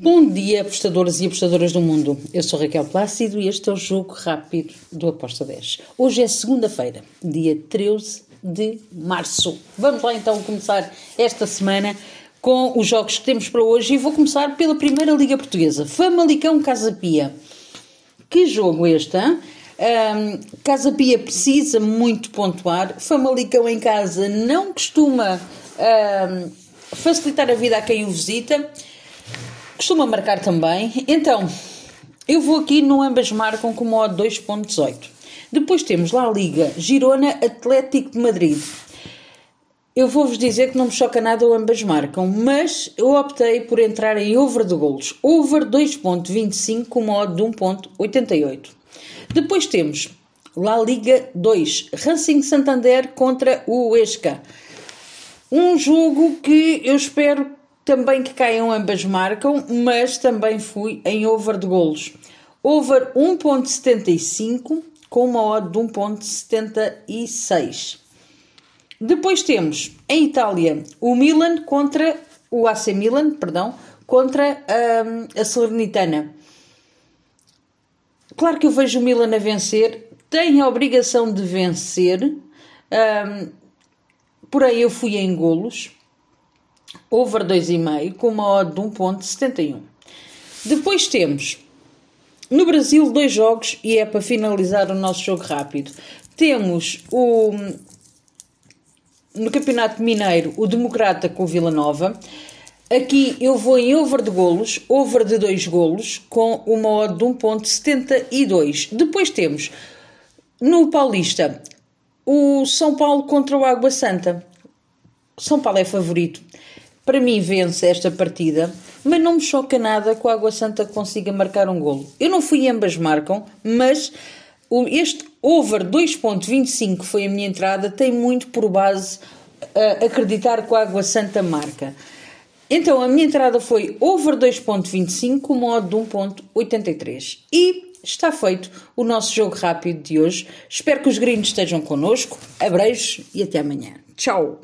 Bom dia, apostadores e apostadoras do mundo. Eu sou Raquel Plácido e este é o Jogo Rápido do Aposta 10. Hoje é segunda-feira, dia 13 de março. Vamos lá então começar esta semana com os jogos que temos para hoje e vou começar pela Primeira Liga Portuguesa. Famalicão Casa Pia. Que jogo este, hein? Um, Casa Pia precisa muito pontuar. Famalicão em casa não costuma um, facilitar a vida a quem o visita Costuma marcar também. Então, eu vou aqui no ambas marcam com modo 2.18. Depois temos lá a Liga Girona Atlético de Madrid. Eu vou-vos dizer que não me choca nada o ambas marcam, mas eu optei por entrar em over de golos. Over 2.25 com modo de 1.88. Depois temos La Liga 2, Racing Santander contra o Esca. Um jogo que eu espero também que caiam ambas marcam, mas também fui em over de golos. Over 1.75 com uma odd de 1.76. Depois temos em Itália o Milan contra o AC Milan, perdão, contra um, a Salernitana. Claro que eu vejo o Milan a vencer, tem a obrigação de vencer, um, porém eu fui em golos over 2,5 com uma odd de 1.71. Depois temos no Brasil dois jogos e é para finalizar o nosso jogo rápido. Temos o no Campeonato Mineiro o Democrata com o Vila Nova. Aqui eu vou em over de golos, over de 2 golos, com uma odd de 1.72. Depois temos no Paulista o São Paulo contra o Água Santa. São Paulo é favorito. Para mim, vence esta partida, mas não me choca nada que o Água Santa consiga marcar um golo. Eu não fui ambas marcam, mas este over 2.25 foi a minha entrada, tem muito por base uh, acreditar que o Água Santa marca. Então, a minha entrada foi over 2.25 com modo de 1.83. E está feito o nosso jogo rápido de hoje. Espero que os gringos estejam connosco. Abreijos e até amanhã. Tchau!